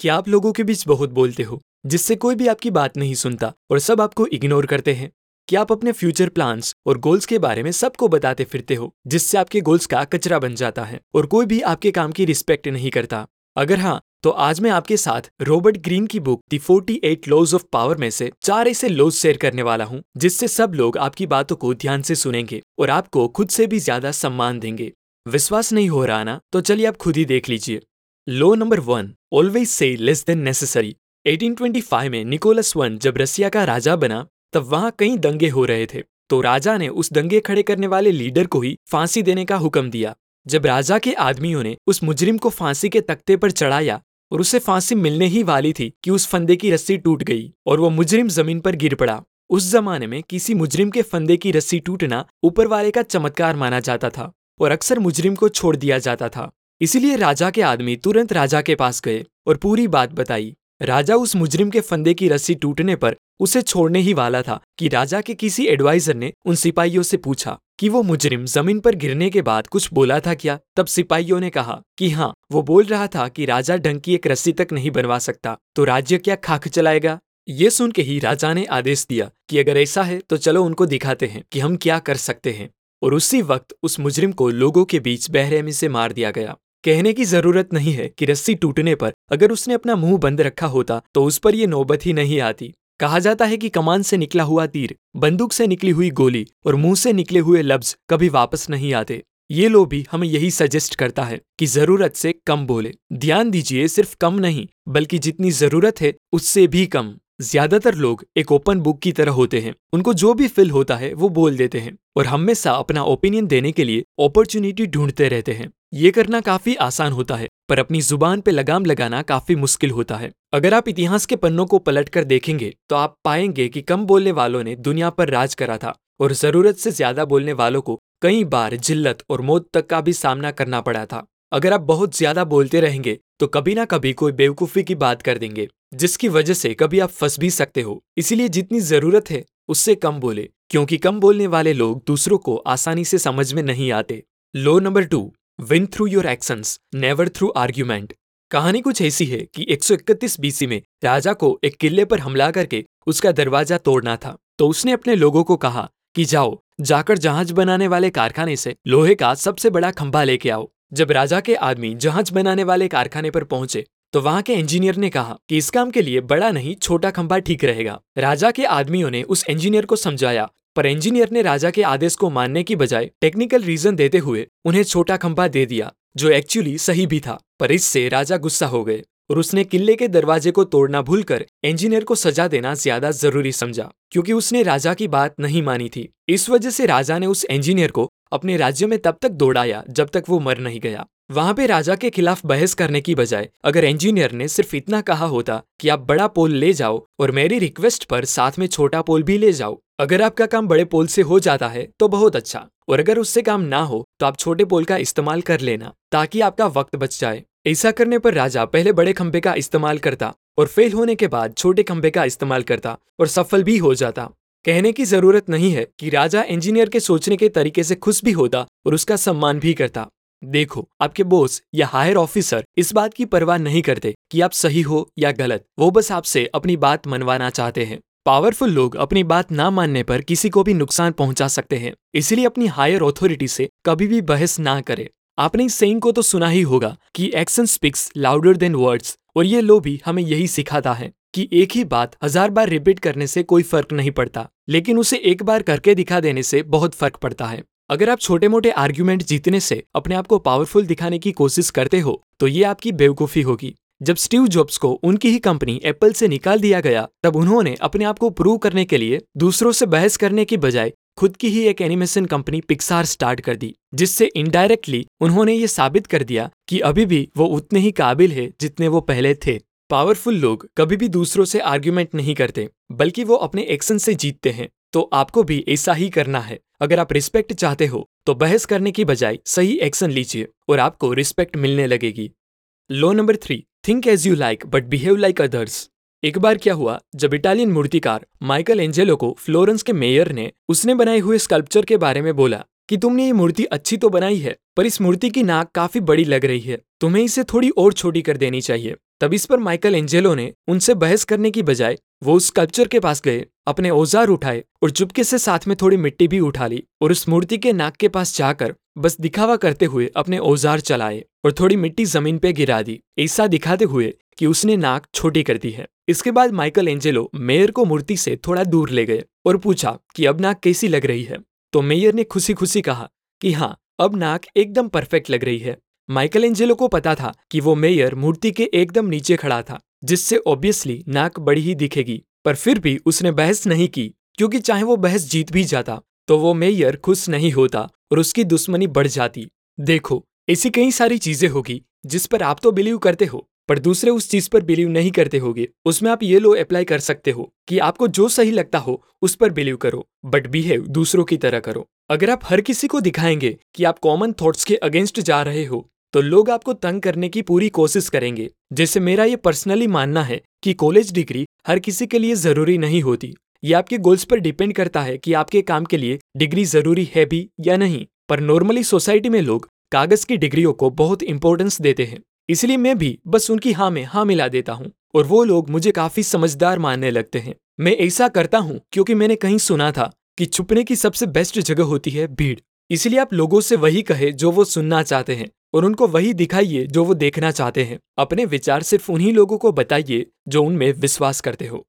क्या आप लोगों के बीच बहुत बोलते हो, जिससे कोई भी आपकी बात नहीं सुनता और सब आपको इग्नोर करते हैं। क्या आप अपने फ्यूचर प्लान्स और गोल्स के बारे में सबको बताते फिरते हो, जिससे आपके गोल्स का कचरा बन जाता है और कोई भी आपके काम की रिस्पेक्ट नहीं करता। अगर हाँ तो आज मैं आपके साथ रॉबर्ट ग्रीन की book the 48 laws of power में से चार ऐसे लॉज शेयर करने वाला हूँ, जिससे सब लोग आपकी बातों को ध्यान से सुनेंगे और आपको खुद से भी ज़्यादा सम्मान देंगे। विश्वास नहीं हो रहा ना? तो चलिए आप खुद ही देख लीजिए। लो नंबर वन ऑलवेज से लेस देन नेसेसरी 1825 में निकोलस वन जब रसिया का राजा बना, तब वहाँ कई दंगे हो रहे थे। तो राजा ने उस दंगे खड़े करने वाले लीडर को ही फांसी देने का हुक्म दिया। जब राजा के आदमियों ने उस मुजरिम को फांसी के तख्ते पर चढ़ाया और उसे फांसी मिलने ही वाली थी कि उस फंदे की रस्सी टूट गई और वो मुजरिम ज़मीन पर गिर पड़ा। उस जमाने में किसी मुजरिम के फंदे की रस्सी टूटना ऊपर वाले का चमत्कार माना जाता था और अक्सर मुजरिम को छोड़ दिया जाता था। इसीलिए राजा के आदमी तुरंत राजा के पास गए और पूरी बात बताई। राजा उस मुजरिम के फंदे की रस्सी टूटने पर उसे छोड़ने ही वाला था कि राजा के किसी एडवाइजर ने उन सिपाहियों से पूछा कि वो मुजरिम ज़मीन पर गिरने के बाद कुछ बोला था क्या? तब सिपाहियों ने कहा कि हाँ वो बोल रहा था कि राजा ढंग की एक रस्सी तक नहीं बनवा सकता तो राज्य क्या खाक चलाएगा? ये सुन के ही राजा ने आदेश दिया कि अगर ऐसा है तो चलो उनको दिखाते हैं कि हम क्या कर सकते हैं। और उसी वक्त उस मुजरिम को लोगों के बीच बहरेमी से मार दिया गया। कहने की ज़रूरत नहीं है कि रस्सी टूटने पर अगर उसने अपना मुँह बंद रखा होता तो उस पर यह नौबत ही नहीं आती। कहा जाता है कि कमान से निकला हुआ तीर, बंदूक से निकली हुई गोली और मुँह से निकले हुए लफ्ज कभी वापस नहीं आते। ये लो भी हमें यही सजेस्ट करता है कि ज़रूरत से कम बोले। ध्यान दीजिए, सिर्फ़ कम नहीं, बल्कि जितनी ज़रूरत है, उससे भी कम। ज़्यादातर लोग एक ओपन बुक की तरह होते हैं। उनको जो भी फिल होता है, वो बोल देते हैं और हमेशा अपना ओपिनियन देने के लिए अपॉर्चुनिटी ढूंढते रहते हैं। ये करना काफ़ी आसान होता है, पर अपनी ज़ुबान पे लगाम लगाना काफ़ी मुश्किल होता है। अगर आप इतिहास के पन्नों को पलट कर देखेंगे तो आप पाएँगे कि कम बोलने वालों ने दुनिया पर राज करा था, और ज़रूरत से ज़्यादा बोलने वालों को कई बार जिल्लत और मौत तक का भी सामना करना पड़ा था। अगर आप बहुत ज़्यादा बोलते रहेंगे तो कभी ना कभी कोई बेवकूफ़ी की बात कर देंगे, जिसकी वजह से कभी आप फंस भी सकते हो। इसीलिए जितनी ज़रूरत है, उससे कम बोले, क्योंकि कम बोलने वाले लोग दूसरों को आसानी से समझ में नहीं आते। Law number two win through your actions never through argument कहानी कुछ ऐसी है कि 131 बीसी में राजा को एक किले पर हमला करके उसका दरवाज़ा तोड़ना था। तो उसने अपने लोगों को कहा कि जाओ, जाकर जहाज़ बनाने वाले कारखाने से लोहे का सबसे बड़ा खंभा लेके आओ। जब राजा के आदमी जहाज़ बनाने वाले कारखाने पर पहुँचे तो वहाँ के इंजीनियर ने कहा कि इस काम के लिए बड़ा नहीं, छोटा खंभा ठीक रहेगा। राजा के आदमियों ने उस इंजीनियर को समझाया पर इंजीनियर ने राजा के आदेश को मानने की बजाय टेक्निकल रीजन देते हुए उन्हें छोटा खंभा दे दिया, जो एक्चुअली सही भी था, पर इससे राजा गुस्सा हो गए और उसने किले के दरवाजे को तोड़ना भूलकर इंजीनियर को सजा देना ज़्यादा ज़रूरी समझा, क्योंकि उसने राजा की बात नहीं मानी थी। इस वजह से राजा ने उस इंजीनियर को अपने राज्य में तब तक दौड़ाया, जब तक वो मर नहीं गया। वहाँ पे राजा के खिलाफ बहस करने की बजाय अगर इंजीनियर ने सिर्फ़ इतना कहा होता कि आप बड़ा पोल ले जाओ और मेरी रिक्वेस्ट पर साथ में छोटा पोल भी ले जाओ अगर आपका काम बड़े पोल से हो जाता है तो बहुत अच्छा। और अगर उससे काम ना हो तो आप छोटे पोल का इस्तेमाल कर लेना, ताकि आपका वक्त बच जाए। ऐसा करने पर राजा पहले बड़े खंबे का इस्तेमाल करता, और फेल होने के बाद छोटे खंबे का इस्तेमाल करता, और सफल भी हो जाता। कहने की ज़रूरत नहीं है कि राजा इंजीनियर के सोचने के तरीके से खुश भी होता, और उसका सम्मान भी करता। देखो, आपके बॉस या हायर ऑफिसर इस बात की परवाह नहीं करते कि आप सही हो या गलत। वो बस आपसे अपनी बात मनवाना चाहते हैं। पावरफुल लोग अपनी बात ना मानने पर किसी को भी नुकसान पहुँचा सकते हैं, इसलिए अपनी हायर अथॉरिटी से कभी भी बहस ना करें। आपने इस सेइंग को तो सुना ही होगा कि action speaks louder than words और ये लो भी हमें यही सिखाता है कि एक ही बात हज़ार बार रिपीट करने से कोई फ़र्क नहीं पड़ता, लेकिन उसे एक बार करके दिखा देने से बहुत फ़र्क पड़ता है। अगर आप छोटे मोटे आर्ग्यूमेंट जीतने से अपने आप को पावरफुल दिखाने की कोशिश करते हो तो ये आपकी बेवकूफ़ी होगी। जब स्टीव जॉब्स को उनकी ही कंपनी एप्पल से निकाल दिया गया, तब उन्होंने अपने आप को प्रूव करने के लिए दूसरों से बहस करने की बजाय खुद की ही एक एनिमेशन कंपनी पिक्सार स्टार्ट कर दी, जिससे इनडायरेक्टली उन्होंने ये साबित कर दिया कि अभी भी वो उतने ही काबिल है जितने वो पहले थे। पावरफुल लोग कभी भी दूसरों से आर्ग्यूमेंट नहीं करते, बल्कि वो अपने एक्शन से जीतते हैं। तो आपको भी ऐसा ही करना है। अगर आप रिस्पेक्ट चाहते हो तो बहस करने की बजाय सही एक्शन लीजिए और आपको रिस्पेक्ट मिलने लगेगी। Law number three think as you like but behave like others एक बार क्या हुआ, जब इटालियन मूर्तिकार माइकल एंजेलो को फ्लोरेंस के मेयर ने उसने बनाए हुए स्कल्पचर के बारे में बोला कि तुमने ये मूर्ति अच्छी तो बनाई है, पर इस मूर्ति की नाक काफ़ी बड़ी लग रही है। तुम्हें इसे थोड़ी और छोटी कर देनी चाहिए। तब इस पर माइकल एंजेलो ने उनसे बहस करने की बजाय वो उस स्कल्पचर के पास गए, अपने औज़ार उठाए और चुपके से साथ में थोड़ी मिट्टी भी उठा ली और उस मूर्ति के नाक के पास जाकर बस दिखावा करते हुए अपने औज़ार चलाए और थोड़ी मिट्टी ज़मीन पे गिरा दी, ऐसा दिखाते हुए कि उसने नाक छोटी कर दी है। इसके बाद माइकल एंजेलो मेयर को मूर्ति से थोड़ा दूर ले गए और पूछा कि अब नाक कैसी लग रही है। तो मेयर ने खुशी खुशी कहा कि हाँ अब नाक एकदम परफेक्ट लग रही है। माइकल एंजेलो को पता था कि वो मेयर मूर्ति के एकदम नीचे खड़ा था, जिससे ऑब्वियसली नाक बड़ी ही दिखेगी। पर फिर भी उसने बहस नहीं की, क्योंकि चाहे वो बहस जीत भी जाता तो वो मेयर खुश नहीं होता और उसकी दुश्मनी बढ़ जाती। देखो, ऐसी कई सारी चीज़ें होगी, जिस पर आप तो बिलीव करते हो। पर दूसरे उस चीज़ पर बिलीव नहीं करते होगे। उसमें आप ये लो अप्लाई कर सकते हो कि आपको जो सही लगता हो, उस पर बिलीव करो बट बिहेव दूसरों की तरह करो। अगर आप हर किसी को दिखाएँगे कि आप कॉमन थॉट्स के अगेंस्ट जा रहे हो तो लोग आपको तंग करने की पूरी कोशिश करेंगे। जैसे मेरा ये पर्सनली मानना है कि कॉलेज डिग्री हर किसी के लिए ज़रूरी नहीं होती। ये आपके गोल्स पर डिपेंड करता है कि आपके काम के लिए डिग्री ज़रूरी है भी या नहीं। पर नॉर्मली सोसाइटी में लोग कागज़ की डिग्रियों को बहुत इंपॉर्टेंस देते हैं। इसलिए मैं भी बस उनकी हाँ में हाँ मिला देता हूँ। और वो लोग मुझे काफ़ी समझदार मानने लगते हैं। मैं ऐसा करता हूँ क्योंकि मैंने कहीं सुना था कि छुपने की सबसे बेस्ट जगह होती है भीड़। इसलिए आप लोगों से वही कहे जो वो सुनना चाहते हैं और उनको वही दिखाइए जो वो देखना चाहते हैं। अपने विचार सिर्फ़ उन्हीं लोगों को बताइए जो उनमें विश्वास करते हो।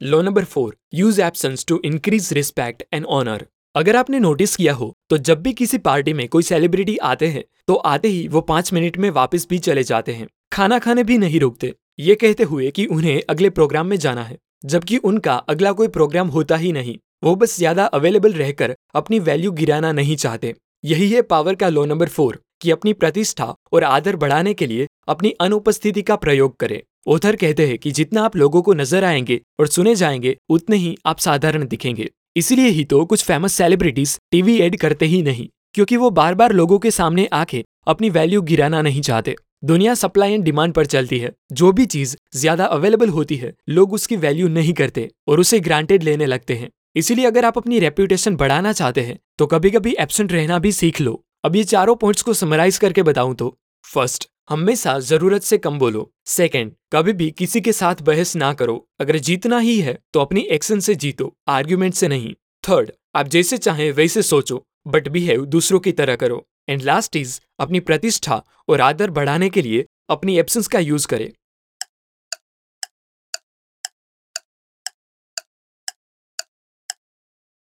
Law number four, use absence to increase respect and honour. अगर आपने नोटिस किया हो तो जब भी किसी पार्टी में कोई सेलिब्रिटी आते हैं तो आते ही वो पाँच मिनट में वापस भी चले जाते हैं। खाना खाने भी नहीं रुकते। ये कहते हुए कि उन्हें अगले प्रोग्राम में जाना है, जबकि उनका अगला कोई प्रोग्राम होता ही नहीं। वो बस ज़्यादा अवेलेबल रहकर अपनी वैल्यू गिराना नहीं चाहते। यही है पावर का लो नंबर फोर, कि अपनी प्रतिष्ठा और आदर बढ़ाने के लिए अपनी अनुपस्थिति का प्रयोग करें। ओथर कहते हैं कि जितना आप लोगों को नज़र आएँगे और सुने जाएँगे, उतने ही आप साधारण दिखेंगे। इसीलिए ही तो कुछ फ़ेमस सेलिब्रिटीज टीवी एड करते ही नहीं। क्योंकि वो बार बार लोगों के सामने आके अपनी वैल्यू गिराना नहीं चाहते। दुनिया सप्लाई एंड डिमांड पर चलती है। जो भी चीज़ ज़्यादा अवेलेबल होती है, लोग उसकी वैल्यू नहीं करते और उसे ग्रांटेड लेने लगते हैं। इसीलिए अगर आप अपनी रेप्यूटेशन बढ़ाना चाहते हैं तो कभी कभी एबसेंट रहना भी सीख लो। अब ये चारों पॉइंट्स को समराइज करके बताऊँ तो फ़र्स्ट हमेशा ज़रूरत से कम बोलो। सेकंड कभी भी किसी के साथ बहस ना करो। अगर जीतना ही है तो अपनी एक्शन से जीतो आर्ग्यूमेंट से नहीं। थर्ड आप जैसे चाहें, वैसे सोचो। बट बिहेव दूसरों की तरह करो. एंड लास्ट इज़ अपनी प्रतिष्ठा और आदर बढ़ाने के लिए अपनी एब्सेंस का यूज़ करें.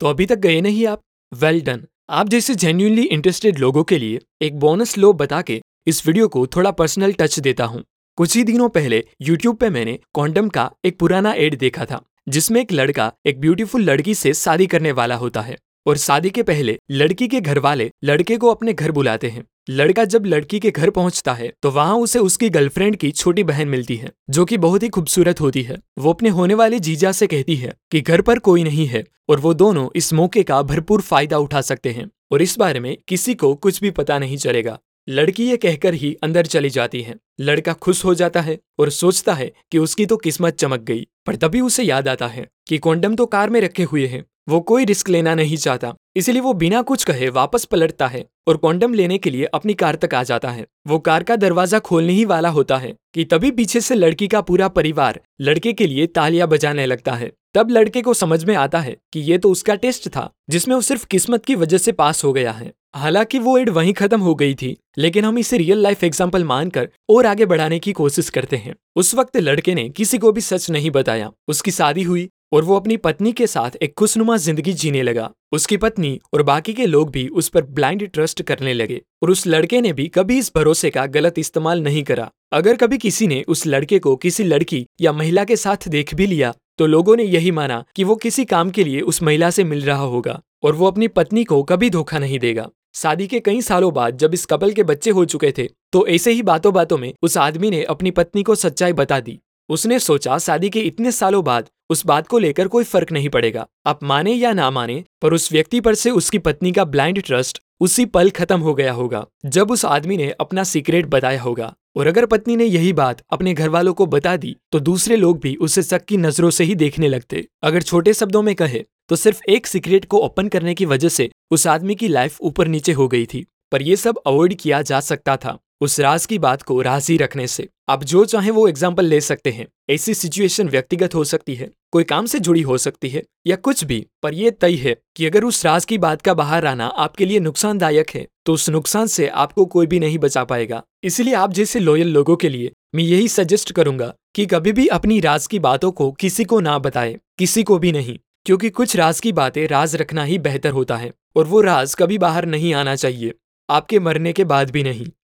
तो अभी तक गए नहीं आप? वेल well डन आप जैसे जेन्यूनली इंटरेस्टेड लोगों के लिए एक बोनस लो बता के इस वीडियो को थोड़ा पर्सनल टच देता हूँ. कुछ ही दिनों पहले यूट्यूब पे मैंने कॉन्डम का एक पुराना एड देखा था, जिसमें एक लड़का, एक ब्यूटीफुल लड़की से शादी करने वाला होता है। और शादी के पहले लड़की के घर वाले लड़के को अपने घर बुलाते हैं। लड़का जब लड़की के घर पहुँचता है तो वहाँ उसे उसकी गर्लफ्रेंड की छोटी बहन मिलती है, जो कि बहुत ही खूबसूरत होती है। वो अपने होने वाले जीजा से कहती है कि घर पर कोई नहीं है, और वो दोनों इस मौके का भरपूर फ़ायदा उठा सकते हैं, और इस बारे में किसी को कुछ भी पता नहीं चलेगा। लड़की ये कहकर ही अंदर चली जाती है। लड़का खुश हो जाता है और सोचता है कि उसकी तो किस्मत चमक गई, पर तभी उसे याद आता है कि कॉन्डम तो कार में रखे हुए हैं। वो कोई रिस्क लेना नहीं चाहता। इसलिए वो बिना कुछ कहे वापस पलटता है और क्वांटम लेने के लिए अपनी कार तक आ जाता है। वो कार का दरवाज़ा खोलने ही वाला होता है कि तभी पीछे से लड़की का पूरा परिवार लड़के के लिए तालियाँ बजाने लगता है। तब लड़के को समझ में आता है कि ये तो उसका टेस्ट था, जिसमें वो सिर्फ़ किस्मत की वजह से पास हो गया है। हालाँकि वो एड वहीं खत्म हो गई थी, लेकिन हम इसे रियल लाइफ एग्ज़ाम्पल मानकर और आगे बढ़ाने की कोशिश करते हैं। उस वक्त लड़के ने किसी को भी सच नहीं बताया। उसकी शादी हुई और वो अपनी पत्नी के साथ एक खुशनुमा ज़िंदगी जीने लगा। उसकी पत्नी और बाकी के लोग भी उस पर ब्लाइंड ट्रस्ट करने लगे और उस लड़के ने भी कभी इस भरोसे का गलत इस्तेमाल नहीं करा। अगर कभी किसी ने उस लड़के को किसी लड़की या महिला के साथ देख भी लिया तो लोगों ने यही माना कि वो किसी काम के लिए उस महिला से मिल रहा होगा और वो अपनी पत्नी को कभी धोखा नहीं देगा। शादी के कई सालों बाद जब इस कपल के बच्चे हो चुके थे तो ऐसे ही बातों बातों में उस आदमी ने अपनी पत्नी को सच्चाई बता दी। उसने सोचा, शादी के इतने सालों बाद उस बात को लेकर कोई फ़र्क नहीं पड़ेगा। आप माने या ना माने, पर उस व्यक्ति पर से उसकी पत्नी का ब्लाइंड ट्रस्ट उसी पल खत्म हो गया होगा, जब उस आदमी ने अपना सीक्रेट बताया होगा। और अगर पत्नी ने यही बात अपने घर वालों को बता दी तो दूसरे लोग भी उसे शक की नज़रों से ही देखने लगते। अगर छोटे शब्दों में कहे तो सिर्फ़ एक सीक्रेट को ओपन करने की वजह से उस आदमी की लाइफ ऊपर नीचे हो गई थी। पर यह सब अवॉइड किया जा सकता था। उस राज की बात को राज ही रखने से आप जो चाहे वो एग्ज़ाम्पल ले सकते हैं। ऐसी सिचुएशन व्यक्तिगत हो सकती है, कोई काम से जुड़ी हो सकती है, या कुछ भी, पर यह तय है कि अगर उस राज की बात का बाहर आना आपके लिए नुकसानदायक है तो उस नुकसान से आपको कोई भी नहीं बचा पाएगा। इसलिए आप जैसे लॉयल लोगों के लिए मैं यही सजेस्ट करूँगा कि कभी भी अपनी राज की बातों को किसी को ना बताए, किसी को भी नहीं, क्योंकि कुछ राज की बातें राज रखना ही बेहतर होता है, और वो राज कभी बाहर नहीं आना चाहिए, आपके मरने के बाद भी नहीं।